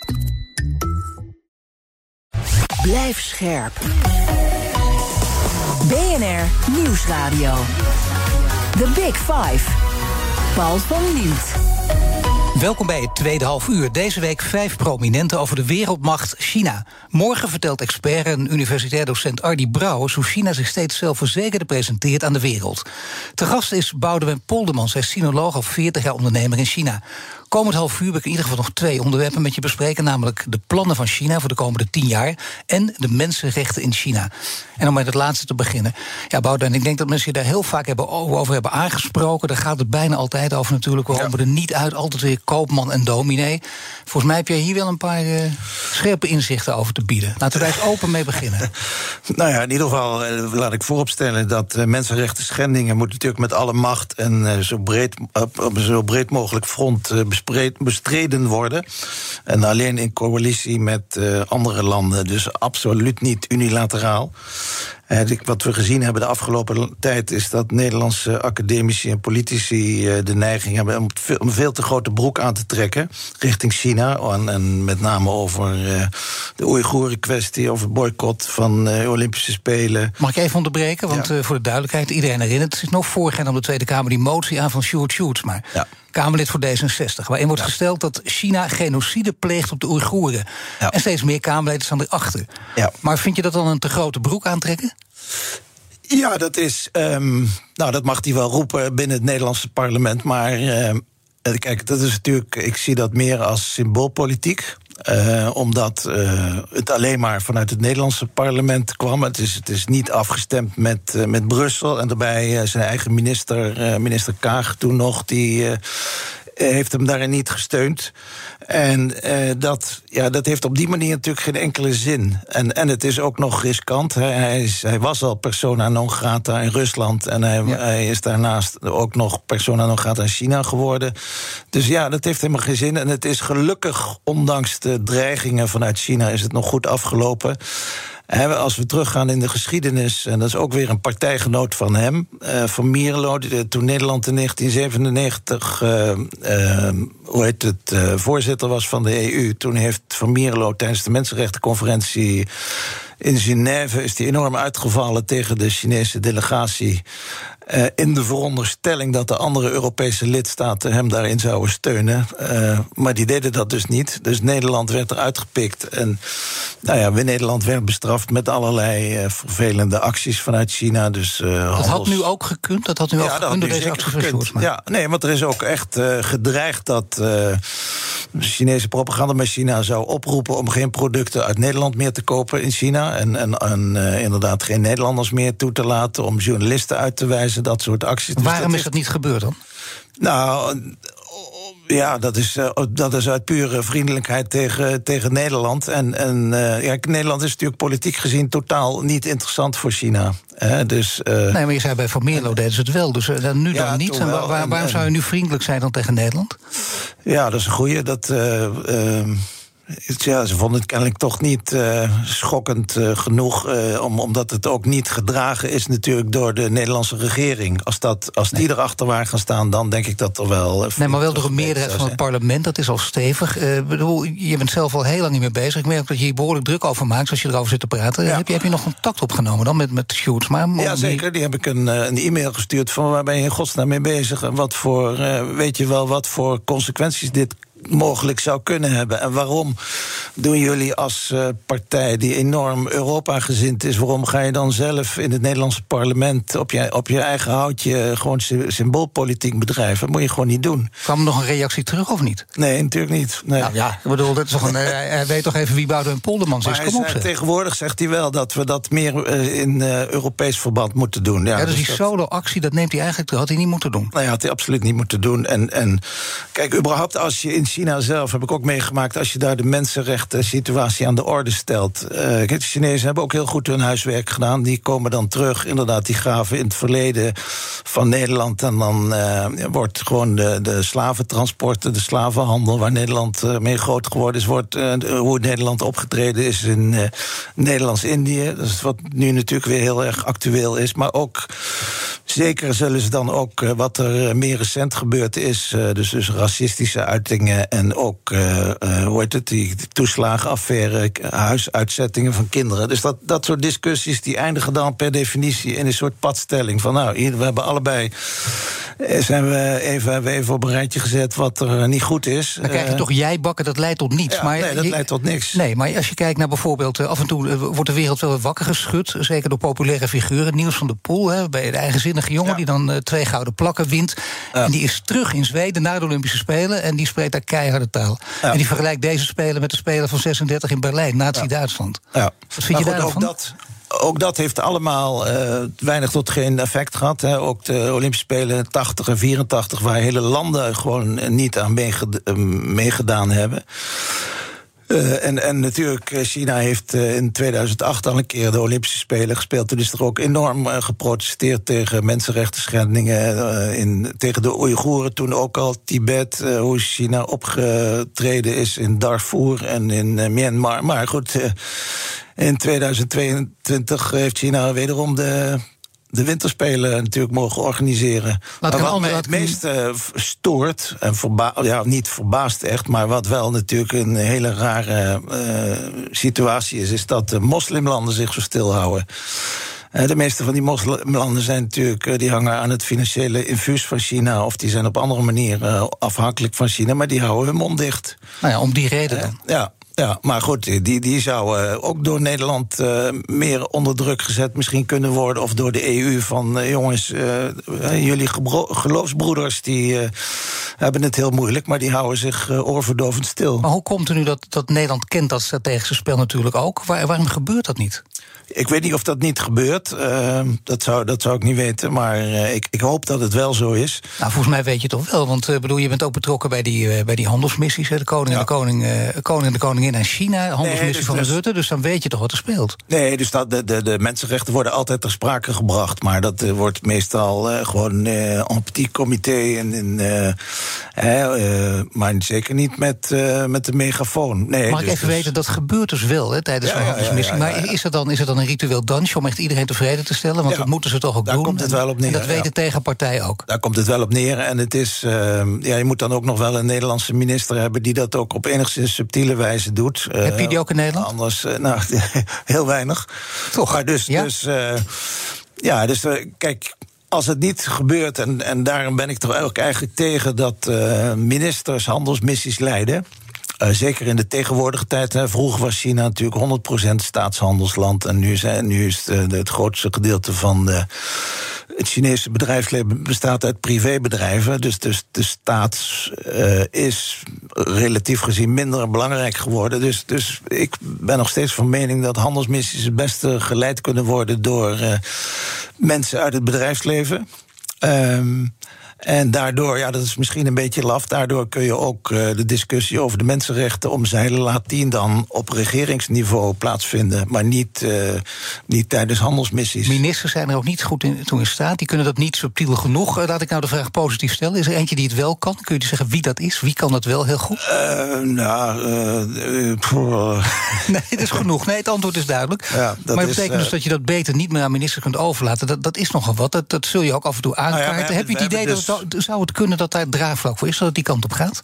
Blijf scherp. BNR Nieuwsradio. The Big Five. Paul van Liemt. Welkom bij het tweede half uur. Deze week vijf prominenten over de wereldmacht China. Morgen vertelt expert en universitair docent Ardy Brouwers... hoe China zich steeds zelfverzekerder presenteert aan de wereld. Te gast is Boudewijn Poldermans, hij is sinoloog al 40 jaar ondernemer in China. Komend half uur wil ik in ieder geval nog twee onderwerpen met je bespreken. Namelijk de plannen van China voor de komende tien jaar. En de mensenrechten in China. En om met het laatste te beginnen. Ja, Boudewijn, ik denk dat mensen je daar heel vaak hebben over hebben aangesproken. Daar gaat het bijna altijd over natuurlijk. We komen er niet uit, altijd weer koopman en dominee. Volgens mij heb jij hier wel een paar uh, scherpe inzichten over te bieden. Laten we daar eens open mee beginnen. nou ja, in ieder geval uh, laat ik vooropstellen dat uh, mensenrechten schendingen moeten natuurlijk met alle macht en zo, breed, op, op zo breed mogelijk front bestreden worden. En alleen in coalitie met uh, andere landen. Dus absoluut niet unilateraal. Uh, wat we gezien hebben de afgelopen tijd is dat Nederlandse academici en politici uh, de neiging hebben om veel, te grote broek aan te trekken richting China. En, en met name over de Oeigoeren-kwestie, over boycott van Olympische Spelen. Mag ik even onderbreken? Want ja. voor de duidelijkheid, iedereen herinnert, het is nog voorgaan op de Tweede Kamer die motie aan van Sjoerd Sjoerds. Maar ja. Kamerlid voor D66, waarin wordt ja. gesteld dat China genocide pleegt op de Oeigoeren. Ja. En steeds meer Kamerleden staan erachter. Ja. Maar vind je dat dan een te grote broek aantrekken? Ja, dat is. Um, nou, dat mag hij wel roepen binnen het Nederlandse parlement. Maar um, kijk, dat is natuurlijk. Ik zie dat meer als symboolpolitiek. Uh, omdat uh, het alleen maar vanuit het Nederlandse parlement kwam. Het is, het is niet afgestemd met, uh, met Brussel. En daarbij zijn eigen minister, minister Kaag toen nog, die heeft hem daarin niet gesteund. En uh, dat, ja, dat heeft op die manier natuurlijk geen enkele zin. En, en het is ook nog riskant. Hij, hij, is, hij was al persona non grata in Rusland. En hij, ja. hij, is daarnaast ook nog persona non grata in China geworden. Dus ja, dat heeft helemaal geen zin. En het is gelukkig, ondanks de dreigingen vanuit China, is het nog goed afgelopen. Als we teruggaan in de geschiedenis, en dat is ook weer een partijgenoot van hem, uh, van Mierlo, toen Nederland in 1997 uh, uh, hoe heet het, voorzitter was van de EU, toen heeft Van Mierlo tijdens de Mensenrechtenconferentie in Genève is hij enorm uitgevallen tegen de Chinese delegatie. Uh, in de veronderstelling dat de andere Europese lidstaten hem daarin zouden steunen. Uh, maar die deden dat dus niet. Dus Nederland werd eruit gepikt. En nou ja, Nederland werd bestraft met allerlei uh, vervelende acties vanuit China. Dus, dat had nu ook gekund? Dat had nu ja, ook gekund door deze acties Ja, nee, want er is ook echt gedreigd dat de Chinese propagandamachine zou oproepen om geen producten uit Nederland meer te kopen in China. En, en, en inderdaad geen Nederlanders meer toe te laten om journalisten uit te wijzen dat soort acties. Dus Waarom dat is dat niet gebeurd dan? Nou, ja, dat is, uh, dat is uit pure vriendelijkheid tegen, tegen Nederland. En, en uh, ja, Nederland is natuurlijk politiek gezien totaal niet interessant voor China. Hè, dus, uh, nee, maar je zei bij Van Meerlo deden ze het wel. Dus nu ja, dan niet. En waar, waar, waarom zou je nu vriendelijk zijn dan tegen Nederland? Ja, dat is een goede. Dat. Ja, ze vonden het kennelijk toch niet uh, schokkend uh, genoeg. Uh, om, omdat het ook niet gedragen is natuurlijk door de Nederlandse regering. Als, dat, als die erachter waren gaan staan, dan denk ik dat er wel... nee, maar wel door een meerderheid van het parlement, dat is al stevig. bedoel, je bent zelf al heel lang niet meer bezig. Ik merk dat je hier behoorlijk druk over maakt als je erover zit te praten. Ja. Heb, je, heb je nog contact opgenomen dan met, met Schultz? Maar, ja, zeker. Die heb ik een, een e-mail gestuurd van waar ben je in godsnaam mee bezig? En wat voor, weet je wel wat voor consequenties dit mogelijk zou kunnen hebben. En waarom doen jullie als uh, partij die enorm Europa-gezind is... waarom ga je dan zelf in het Nederlandse parlement... op je, op je eigen houtje gewoon symboolpolitiek bedrijven? Dat moet je gewoon niet doen. Kwam er nog een reactie terug of niet? Nee, natuurlijk niet. Nee. Nou, ja, ik bedoel, dat is toch een, hij weet toch even wie Boudewijn Poldermans is? Kom op, zei, tegenwoordig zegt hij wel dat we dat meer uh, in uh, Europees verband moeten doen. Ja, ja dus, dus die solo-actie, dat neemt hij eigenlijk... had hij niet moeten doen. Nee, had hij absoluut niet moeten doen. En, en kijk, überhaupt als je in China zelf heb ik ook meegemaakt. Als je daar de mensenrechten situatie aan de orde stelt. Uh, de Chinezen hebben ook heel goed hun huiswerk gedaan. Die komen dan terug. Inderdaad, die graven in het verleden van Nederland. En dan uh, wordt gewoon de, de slaventransporten, de slavenhandel, waar Nederland uh, mee groot geworden is, wordt hoe Nederland opgetreden is in Nederlands-Indië. Dat is wat nu natuurlijk weer heel erg actueel is. Maar ook zeker zullen ze dan ook wat er meer recent gebeurd is. dus, dus racistische uitingen en ook, uh, uh, hoe heet het, die toeslagenaffaire, huisuitzettingen van kinderen. Dus dat, dat soort discussies die eindigen dan per definitie in een soort padstelling. Van nou, hier, we hebben allebei eh, zijn we even, hebben we even op een rijtje gezet wat er niet goed is. Dan krijg je toch jij bakken, dat leidt tot niets. Ja, maar nee, dat leidt tot niks. Nee, maar als je kijkt naar bijvoorbeeld... af en toe wordt de wereld wel wakker geschud. Zeker door populaire figuren. Niels van der Poel, hè, bij de eigenzinnige jongen... Ja. die dan eh, twee gouden plakken wint. Ja. En die is terug in Zweden na de Olympische Spelen... en die spreekt daar keiharde taal. Ja. En die vergelijkt deze Spelen met de Spelen van 36 in Berlijn, Nazi-Duitsland. Ja. Wat vind je Maar daar goed, ook dat, ook dat heeft allemaal eh, weinig tot geen effect gehad. Hè. Ook de Olympische Spelen 80 en 84, waar hele landen gewoon niet aan eh, meegedaan hebben. Eh, en, en natuurlijk, eh, China heeft eh, in 2008 al een keer de Olympische Spelen gespeeld. Toen is er ook enorm geprotesteerd tegen mensenrechten schendingen. in, tegen de Oeigoeren, toen ook al Tibet. hoe China opgetreden is in Darfur en in Myanmar. Maar goed, in 2022 heeft China wederom de. De winterspelen natuurlijk mogen organiseren. Laat maar wat mij het meest eh, stoort, en verba ja, niet verbaast echt, maar wat wel natuurlijk een hele rare eh, situatie is, is dat de moslimlanden zich zo stilhouden. Eh, de meeste van die moslimlanden zijn natuurlijk, die hangen aan het financiële infuus van China, of die zijn op andere manieren afhankelijk van China, maar die houden hun mond dicht. Nou ja, om die reden dan. ja, ja, maar goed, die, die zou eh, ook door Nederland eh, meer onder druk gezet misschien kunnen worden. Of door de EU van eh, jongens, jullie geloofsbroeders die hebben het heel moeilijk, maar die houden zich oorverdovend stil. Maar hoe komt er nu dat, dat Nederland kent dat strategische spel natuurlijk ook? Waar, waarom gebeurt dat niet? Ik weet niet of dat niet gebeurt. eh, dat, zou, dat zou ik niet weten. Maar eh, ik, ik hoop dat het wel zo is. Nou, volgens mij weet je toch wel. Want eh, bedoel, je bent ook betrokken bij die, eh, bij die handelsmissies. Hè, de koning, en de koning, koning en de koningin aan China. Handelsmissie dus van dat is- Rutte. Dus dan weet je toch wat er speelt. Nee, dus dat, de, de, de mensenrechten worden altijd ter sprake gebracht. Maar dat wordt meestal gewoon en petit comité. En, in, maar zeker niet met, met de megafoon. Nee, Mag ik dus- even dus- weten, dat gebeurt dus wel hè, tijdens Ja, ja, handelsmissie. ja, Maar is het, dan, is het dan een ritueel dansje om echt iedereen tevreden te stellen? Want Ja, dat moeten ze toch ook daar doen. komt het wel op neer, En dat ja. weet de tegenpartij ook. Daar komt het wel op neer. En het is, eh, ja, je moet dan ook nog wel een Nederlandse minister hebben die dat ook op enigszins subtiele wijze doet. Eh, Heb je die ook in Nederland? Anders, eh, nou, heel weinig. Toch? Maar dus, Ja? dus eh, ja, dus kijk. Als het niet gebeurt, en, en daarom ben ik toch ook eigenlijk tegen dat eh, ministers handelsmissies leiden. Eh, zeker in de tegenwoordige tijd. Vroeger was China natuurlijk 100% staatshandelsland. En nu, zijn, nu is het, eh, het grootste gedeelte van het Chinese bedrijfsleven bestaat uit privébedrijven. Dus, dus de staat eh, is relatief gezien minder belangrijk geworden. Dus, dus ik ben nog steeds van mening dat handelsmissies het beste geleid kunnen worden door mensen uit het bedrijfsleven. Ehm, en daardoor, ja, dat is misschien een beetje laf. Daardoor kun je ook eh, de discussie over de mensenrechten omzeilen. Laat die dan op regeringsniveau plaatsvinden, maar niet, eh, niet tijdens handelsmissies. Ministers zijn er ook niet goed in, toe in staat. Die kunnen dat niet subtiel genoeg. Eh, laat ik nou de vraag positief stellen. Is er eentje die het wel kan? Kun je zeggen wie dat is? Wie kan dat wel heel goed? Nou, Nee, dat is genoeg. Nee, het antwoord is duidelijk. Ja, dat maar dat betekent dus dat je dat beter niet meer aan ministers kunt overlaten. Dat, dat is nogal wat. Dat, dat zul je ook af en toe aankaarten. Nou ja, we Heb je het idee dat hebben het, zou het kunnen dat daar draagvlak voor is? Dat het die kant op gaat?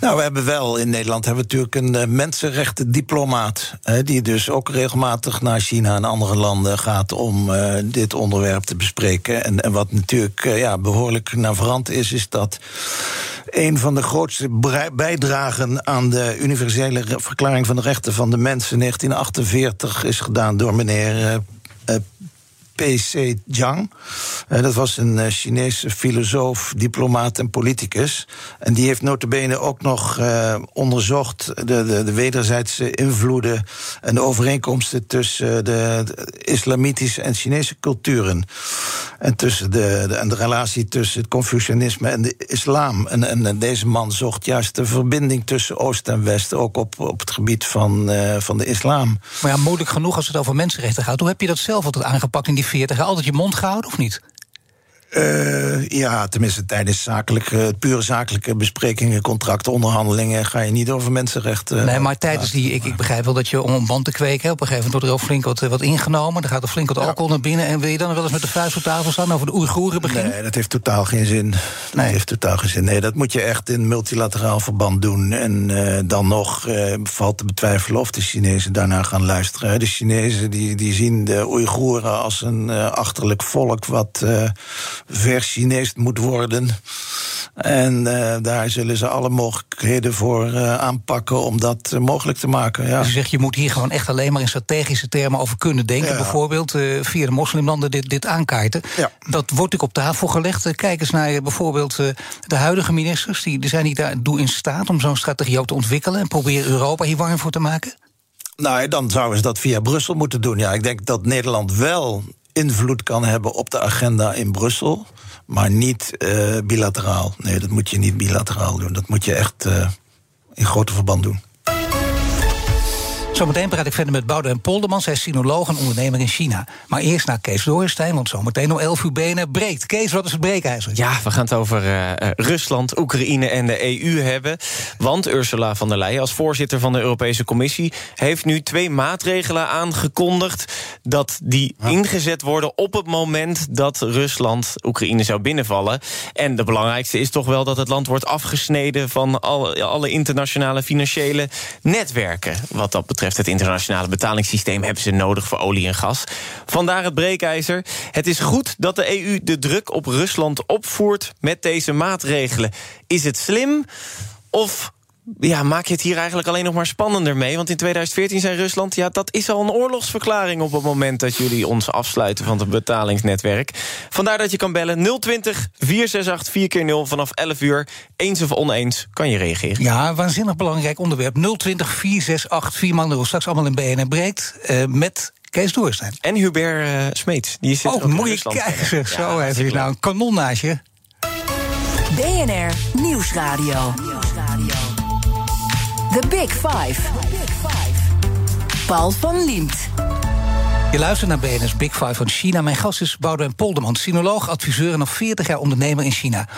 Nou, we hebben wel in Nederland hebben we natuurlijk een eh, mensenrechtendiplomaat. Hè, die dus ook regelmatig naar China en andere landen gaat om eh, dit onderwerp te bespreken. En, en wat natuurlijk eh, ja, behoorlijk navrant is, is dat een van de grootste bijdragen aan de universele verklaring van de rechten van de mens in 1948 is gedaan door meneer. eh, P.C. Jiang. Eh, dat was een eh, Chinese filosoof, diplomaat en politicus. En die heeft notabene ook nog eh, onderzocht de, de, de wederzijdse invloeden en de overeenkomsten tussen de, islamitische en Chinese culturen. En, tussen de, en de relatie tussen het Confucianisme en de islam. En, en, en deze man zocht juist de verbinding tussen Oost en West, ook op, op het gebied van, van de islam. Maar ja, moeilijk genoeg als het over mensenrechten gaat. Hoe heb je dat zelf altijd aangepakt in die 40 Altijd je mond gehouden of niet? Eh, ja, tenminste tijdens zakelijke, pure zakelijke besprekingen, contracten, onderhandelingen ga je niet over mensenrechten. nee, maar tijdens die, ik, ik begrijp wel dat je om een band te kweken, hè, op een gegeven moment wordt er ook flink wat, eh, wat ingenomen. Dan gaat er flink wat alcohol naar binnen. En wil je dan wel eens met de vuist op tafel staan over de Oeigoeren beginnen? Nee, dat heeft totaal geen zin. Dat Nee. heeft totaal geen zin. Nee, dat moet je echt in multilateraal verband doen. En eh, dan nog eh, valt te betwijfelen of de Chinezen daarna gaan luisteren. De Chinezen die, die zien de Oeigoeren als een eh, achterlijk volk wat eh vers Chinees moet worden. En uh, daar zullen ze alle mogelijkheden voor uh, aanpakken om dat uh, mogelijk te maken. Ja. Dus je zegt, je moet hier gewoon echt alleen maar in strategische termen over kunnen denken. Ja. Bijvoorbeeld via de moslimlanden dit, dit aankaarten. Ja. Dat wordt natuurlijk op tafel gelegd. Kijk eens naar bijvoorbeeld de huidige ministers. Die, die zijn niet daartoe in staat om zo'n strategie ook te ontwikkelen. En proberen Europa hier warm voor te maken. Nou, dan zouden ze dat via Brussel moeten doen. Ja, ik denk dat Nederland wel invloed kan hebben op de agenda in Brussel. Maar niet uh, bilateraal. Nee, dat moet je niet bilateraal doen. Dat moet je echt uh, in grote verband doen. Zometeen praat ik verder met Boudewijn Polderman. Zij is sinoloog en ondernemer in China. Maar eerst naar Kees Doorstein, want zometeen om 11 uur benen breekt. Kees, wat is het breekijzer? Ja, we gaan het over uh, Rusland, Oekraïne en de EU hebben. Want Ursula von der Leyen, als voorzitter van de Europese Commissie... heeft nu twee maatregelen aangekondigd... dat die ingezet worden op het moment dat Rusland Oekraïne zou binnenvallen. En de belangrijkste is toch wel dat het land wordt afgesneden... van alle, alle internationale financiële netwerken, wat dat betreft het internationale betalingssysteem hebben ze nodig voor olie en gas. Vandaar het breekijzer. Het is goed dat de EU de druk op Rusland opvoert met deze maatregelen. Is het slim of ja, maak je het hier eigenlijk alleen nog maar spannender mee? Want in 2014 zei Rusland, ja, dat is al een oorlogsverklaring... op het moment dat jullie ons afsluiten van het betalingsnetwerk. Vandaar dat je kan bellen 020 468 4 keer 0 vanaf 11 uur. Eens of oneens kan je reageren. Ja, waanzinnig belangrijk onderwerp. 020 468 4 man Straks allemaal in BNN Breekt uh, met Kees Doorstein. En Hubert uh, Smeets. Die zit oh, moet je kijken. Ja, Zo heeft hij nou een kanonnaasje. BNR Nieuwsradio. The Big Five. Paul van Liemt. Je luistert naar BNS Big Five van China. Mijn gast is Boudewijn Polderman, sinoloog, adviseur en al 40 jaar ondernemer in China.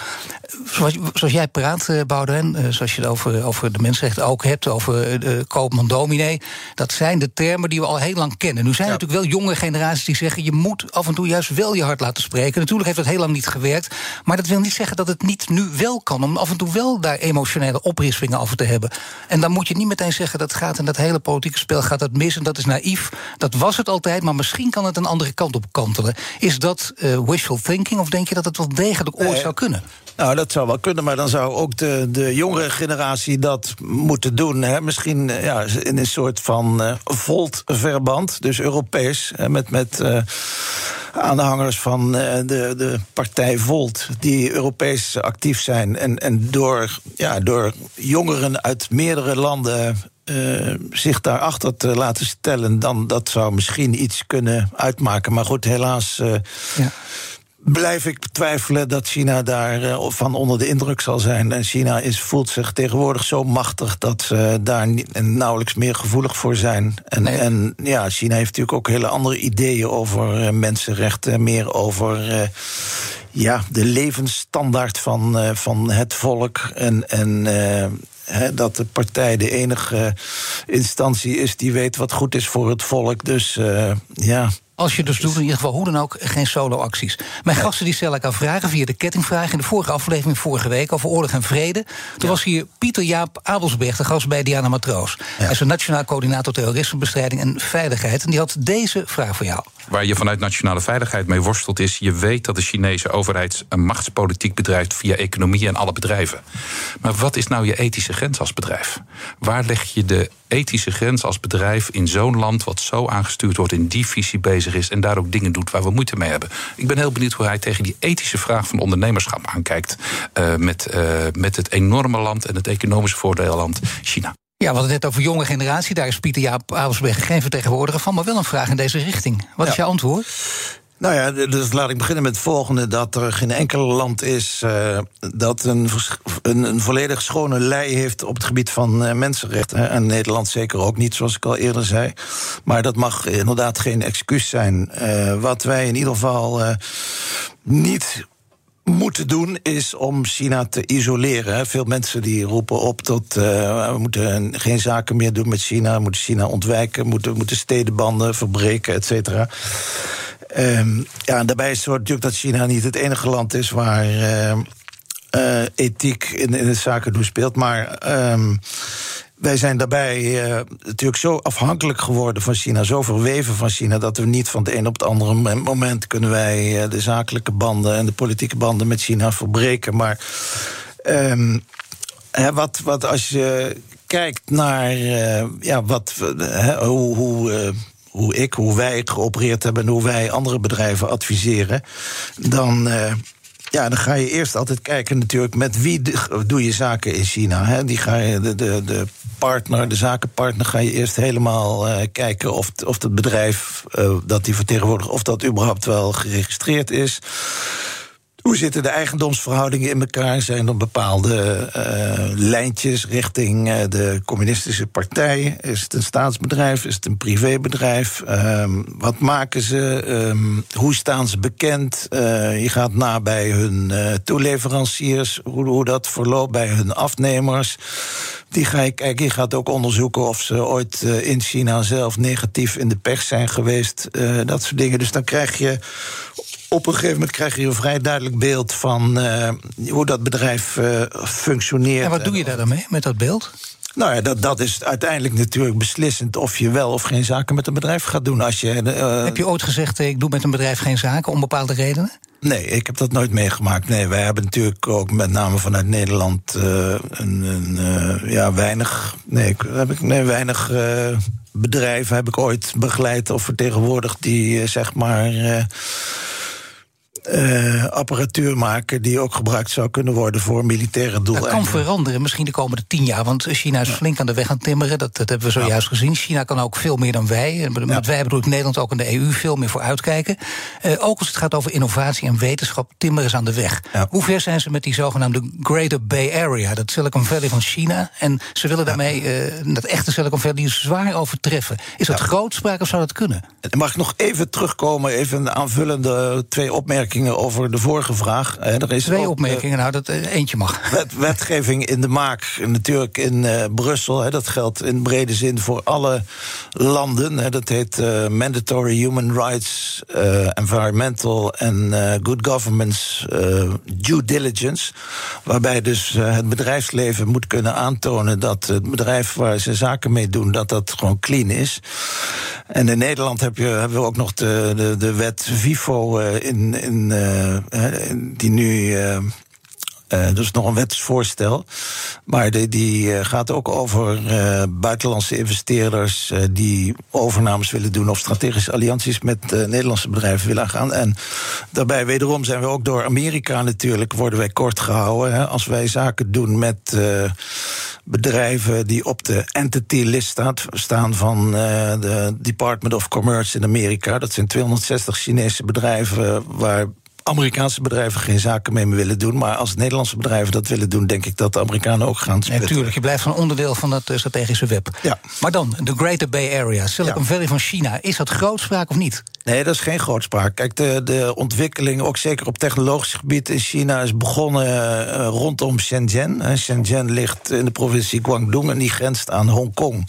Zoals, zoals jij praat, Boudewijn, zoals je het over, over de mensenrechten ook hebt, over de koopman dominee, dat zijn de termen die we al heel lang kennen. Nu zijn er ja. natuurlijk wel jonge generaties die zeggen, je moet af en toe juist wel je hart laten spreken. Natuurlijk heeft dat heel lang niet gewerkt, maar dat wil niet zeggen dat het niet nu wel kan, om af en toe wel daar emotionele oprispingen over te hebben. En dan moet je niet meteen zeggen, dat gaat in dat hele politieke spel gaat dat mis en dat is naïef. Dat was het altijd maar misschien kan het een andere kant op kantelen. Is dat uh, wishful thinking of denk je dat het wel degelijk ooit Nee. zou kunnen? Nou, dat zou wel kunnen, maar dan zou ook de, de jongere generatie dat moeten doen. Hè? Misschien eh, ja, in een soort van uh, Volt-verband, dus Europees, hè, met, met uh, aanhangers van de, de partij Volt, die Europees actief zijn. En, en door, ja, door jongeren uit meerdere landen uh, zich daarachter te laten stellen, dan dat zou misschien iets kunnen uitmaken. Maar goed, helaas. Uh, ja. Blijf ik twijfelen dat China daarvan van onder de indruk zal zijn. En China is, voelt zich tegenwoordig zo machtig dat ze daar nauwelijks meer gevoelig voor zijn. En, nee. en ja, China heeft natuurlijk ook hele andere ideeën over mensenrechten, meer over ja, de levensstandaard van, uh, van het volk. En, en Dat de partij de enige instantie is die weet wat goed is voor het volk. Dus uh, ja. Als je dus doet, in ieder geval hoe dan ook, geen solo-acties. Mijn gasten die stellen elkaar vragen via de kettingvraag. In de vorige aflevering, vorige week, over oorlog en vrede. Toen ja. was hier Pieter Jaap Abelsberg, de gast bij Diana Matroos. Ja. Hij is een nationaal coördinator terrorismebestrijding en veiligheid. En die had deze vraag voor jou. Waar je vanuit nationale veiligheid mee worstelt is... je weet dat de Chinese overheid een machtspolitiek bedrijft... via economie en alle bedrijven. Maar wat is nou je ethische grens als bedrijf? Waar leg je de ethische grens als bedrijf in zo'n land... wat zo aangestuurd wordt, in die visie bezig is... en daar ook dingen doet waar we moeite mee hebben? Ik ben heel benieuwd hoe hij tegen die ethische vraag van ondernemerschap aankijkt... Uh, met, uh, met het enorme land en het economische voordeelland China. Ja, we hadden het net over jonge generatie. Daar is Pieter Jaap Abelsberg geen vertegenwoordiger van, maar wel een vraag in deze richting. Wat ja. is jouw antwoord? Nou ja, dus laat ik beginnen met het volgende: dat er geen enkel land is uh, dat een, een, een, volledig schone lei heeft op het gebied van uh, mensenrechten. En Nederland zeker ook niet, zoals ik al eerder zei. Maar dat mag inderdaad geen excuus zijn. Uh, wat wij in ieder geval niet moeten doen is om China te isoleren. Veel mensen die roepen op tot uh, we moeten geen zaken meer doen met China, we moeten China ontwijken, moeten, moeten stedenbanden verbreken, et cetera. Um, ja, en daarbij is het natuurlijk dat China niet het enige land is waar uh, uh, ethiek in, in het zaken doen speelt, maar um, wij zijn daarbij uh, natuurlijk zo afhankelijk geworden van China, zo verweven van China, dat we niet van het een op het andere moment kunnen wij uh, de zakelijke banden en de politieke banden met China verbreken. Maar um, hè, wat, wat als je kijkt naar uh, ja, wat, hoe. hoe hoe ik, hoe wij geopereerd hebben en hoe wij andere bedrijven adviseren, dan. Ja, dan ga je eerst altijd kijken natuurlijk met wie doe je zaken in China. Hè? Die ga je, de, de, de partner, de zakenpartner, ga je eerst helemaal uh, kijken of, of het bedrijf uh, dat die vertegenwoordigt, of dat überhaupt wel geregistreerd is. Hoe zitten de eigendomsverhoudingen in elkaar? Zijn er bepaalde uh, lijntjes richting uh, de communistische partij? Is het een staatsbedrijf? Is het een privébedrijf? Um, wat maken ze? Um, hoe staan ze bekend? Je gaat na bij hun toeleveranciers, hoe, hoe dat verloopt bij hun afnemers. Die ga je kijken. Je gaat ook onderzoeken of ze ooit in China zelf negatief in de pers zijn geweest. dat soort dingen. Dus dan krijg je op een gegeven moment krijg je een vrij duidelijk beeld van uh, hoe dat bedrijf uh, functioneert. En wat doe je daar dan mee, met dat beeld? Nou ja, dat, dat is uiteindelijk natuurlijk beslissend of je wel of geen zaken met een bedrijf gaat doen. Als je, uh, heb je ooit gezegd, ik doe met een bedrijf geen zaken om bepaalde redenen? Nee, ik heb dat nooit meegemaakt. Nee, wij hebben natuurlijk ook met name vanuit Nederland een, een ja, weinig. Nee, heb ik nee, weinig bedrijven heb ik ooit begeleid of vertegenwoordigd die zeg maar uh, apparatuur maken die ook gebruikt zou kunnen worden voor militaire doeleinden. Dat kan veranderen, misschien de komende tien jaar. Want China is flink aan de weg aan het timmeren. Dat, dat hebben we zojuist ja. gezien. China kan ook veel meer dan wij. Met ja. wij bedoel ik Nederland ook in de EU veel meer voor uitkijken. Uh, ook als het gaat over innovatie en wetenschap, timmeren is aan de weg. Hoe ver zijn ze met die zogenaamde Greater Bay Area, dat Silicon Valley van China? En ze willen daarmee uh, dat echte Silicon Valley zwaar overtreffen. Is dat grootspraak of zou dat kunnen? Mag ik nog even terugkomen, even een aanvullende twee opmerkingen over de vorige vraag. Er is Twee opmerkingen, nou, dat eh, eentje mag. Wet, wetgeving in de maak, natuurlijk in uh, Brussel. Hè, dat geldt in brede zin voor alle landen. Hè, dat heet uh, Mandatory Human Rights, uh, Environmental en Good Governance Due Diligence. Waarbij dus het bedrijfsleven moet kunnen aantonen dat het bedrijf waar ze zaken mee doen, dat dat gewoon clean is. En in Nederland heb je, hebben we ook nog de, de, de wet VIFO in, in uh, die nu. Uh, dus nog een wetsvoorstel. Maar die, die gaat ook over buitenlandse investeerders die overnames willen doen of strategische allianties met Nederlandse bedrijven willen gaan. En daarbij wederom zijn we ook door Amerika natuurlijk worden wij kort gehouden. Hè, als wij zaken doen met bedrijven die op de entity list staan van de Department of Commerce in Amerika. Dat zijn 260 Chinese bedrijven waar Amerikaanse bedrijven geen zaken mee willen doen. Maar als Nederlandse bedrijven dat willen doen, denk ik dat de Amerikanen ook gaan spelen. Natuurlijk, je blijft van onderdeel van dat strategische web. Ja. Maar dan, de Greater Bay Area, Silicon Valley van China. Is dat grootspraak of niet? Nee, dat is geen grootspraak. Kijk, de, de ontwikkeling, ook zeker op technologisch gebied in China, is begonnen uh, rondom Shenzhen. Shenzhen ligt in de provincie Guangdong en die grenst aan Hongkong.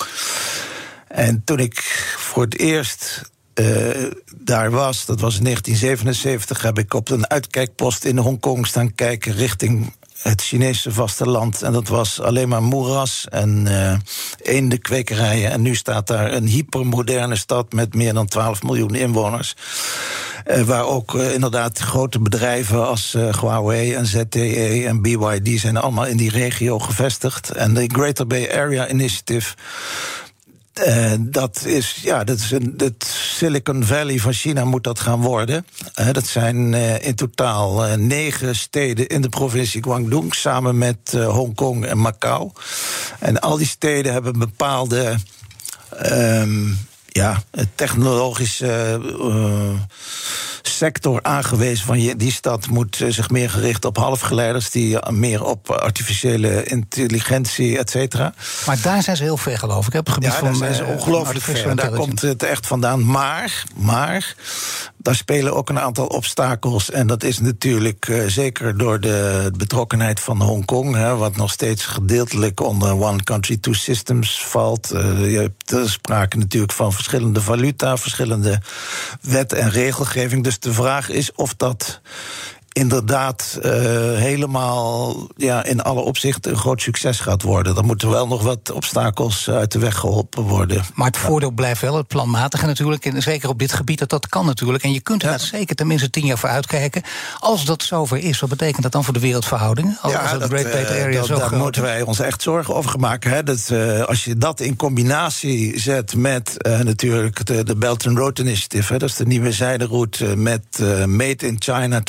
En toen ik voor het eerst uh, daar was, dat was in 1977, heb ik op een uitkijkpost in Hongkong staan kijken richting het Chinese vasteland. En dat was alleen maar moeras en uh, eendenkwekerijen. En nu staat daar een hypermoderne stad met meer dan 12 miljoen inwoners. Uh, waar ook uh, inderdaad grote bedrijven als Huawei en ZTE en BYD zijn allemaal in die regio gevestigd. En de Greater Bay Area Initiative uh, dat is, ja, dat is een, het Silicon Valley van China moet dat gaan worden. Uh, dat zijn uh, in totaal negen steden in de provincie Guangdong, samen met Hongkong en Macau. En al die steden hebben bepaalde um, ja, technologische sector aangewezen van je, die stad moet eh, zich meer gericht op halfgeleiders, die eh, meer op artificiële intelligentie, et cetera. Maar daar zijn ze heel ver, geloof ik. Op het gebied ja, van, zijn ze eh, ongelooflijk ver. Daar komt het echt vandaan. Maar, maar daar spelen ook een aantal obstakels. En dat is natuurlijk uh, zeker door de betrokkenheid van Hongkong, hè, wat nog steeds gedeeltelijk onder One Country, Two Systems valt. Uh, je hebt sprake natuurlijk van verschillende valuta, verschillende wet en regelgeving. Dus de vraag is of dat inderdaad uh, helemaal ja, in alle opzichten een groot succes gaat worden. Dan moeten wel nog wat obstakels uit de weg geholpen worden. Maar het voordeel blijft wel het planmatige natuurlijk. En zeker op dit gebied, dat, dat kan natuurlijk. En je kunt er ja. zeker tenminste tien jaar voor uitkijken. Als dat zover is, wat betekent dat dan voor de wereldverhoudingen? Als, ja, als dat, Great Bay Area dat, zo daar moeten wij ons echt zorgen over maken. Hè? Dat, uh, als je dat in combinatie zet met uh, natuurlijk de, de Belt and Road Initiative... Hè, dat is de nieuwe zijderoute met Made in China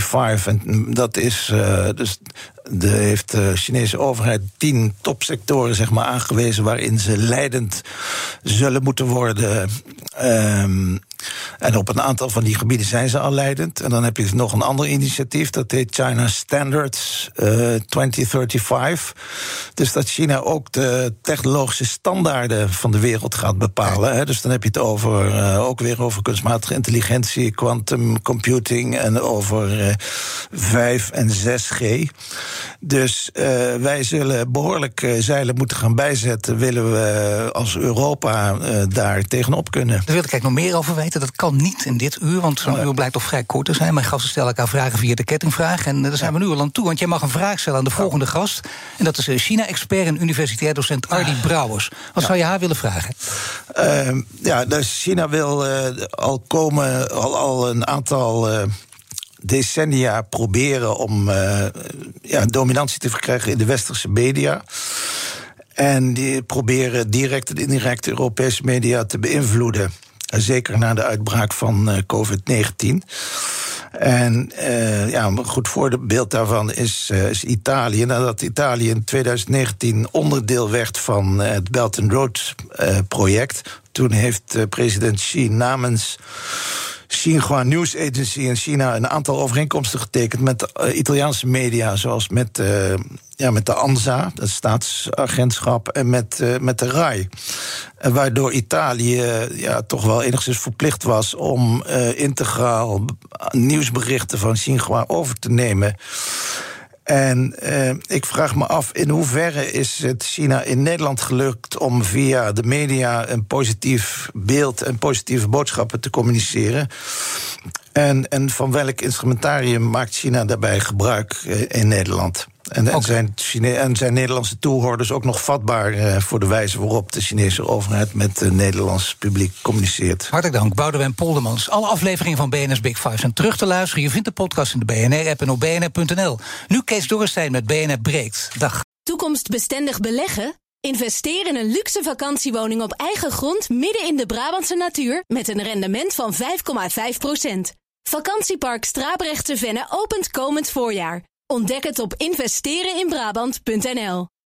2025... En dat is uh, dus de, heeft de Chinese overheid tien topsectoren zeg maar, aangewezen waarin ze leidend zullen moeten worden. Um, en op een aantal van die gebieden zijn ze al leidend. En dan heb je nog een ander initiatief, dat heet China Standards uh, 2035. Dus dat China ook de technologische standaarden van de wereld gaat bepalen. Hè. Dus dan heb je het over, uh, ook weer over kunstmatige intelligentie, quantum computing en over uh, 5 en 6G. Dus wij zullen behoorlijk zeilen moeten gaan bijzetten, willen we als Europa daar tegenop kunnen. Daar wil ik eigenlijk nog meer over weten. Dat kan niet in dit uur, want zo'n oh, uur blijkt toch vrij kort te zijn. Mijn gasten stellen elkaar vragen via de kettingvraag. En daar zijn we nu al aan toe, want jij mag een vraag stellen aan de volgende oh. gast. En dat is China-expert en universitair docent Ardi Brouwers. Wat zou je haar willen vragen? Uh, ja, dus China wil al komen, al, al een aantal decennia proberen om ja, dominantie te verkrijgen in de westerse media. En die proberen direct en indirect Europese media te beïnvloeden. Zeker na de uitbraak van uh, COVID-19. En uh, ja, een goed voorbeeld daarvan is, is Italië. Nadat Italië in 2019 onderdeel werd van het Belt and Road project, toen heeft president Xi namens Xinhua News Agency in China een aantal overeenkomsten getekend met uh, Italiaanse media, zoals met, uh, ja, met de ANSA, het staatsagentschap, en met, uh, met de RAI. waardoor Italië ja, toch wel enigszins verplicht was om integraal nieuwsberichten van Xinhua over te nemen. En uh, ik vraag me af in hoeverre is het China in Nederland gelukt om via de media een positief beeld en positieve boodschappen te communiceren. En, en van welk instrumentarium maakt China daarbij gebruik in Nederland? En, en, zijn Chine en zijn Nederlandse toehoorders ook nog vatbaar uh, voor de wijze waarop de Chinese overheid met het Nederlands publiek communiceert. Hartelijk dank, Boudewijn Poldermans. Alle afleveringen van BNS Big Five zijn terug te luisteren. Je vindt de podcast in de BNR-app en op bnr.nl. Nu Kees Dorrestein met BNR Breekt. Dag. Toekomstbestendig beleggen? Investeer in een luxe vakantiewoning op eigen grond midden in de Brabantse natuur met een rendement van 5,5% Vakantiepark Strabrechtse Venne opent komend voorjaar. Ontdek het op investereninbrabant.nl.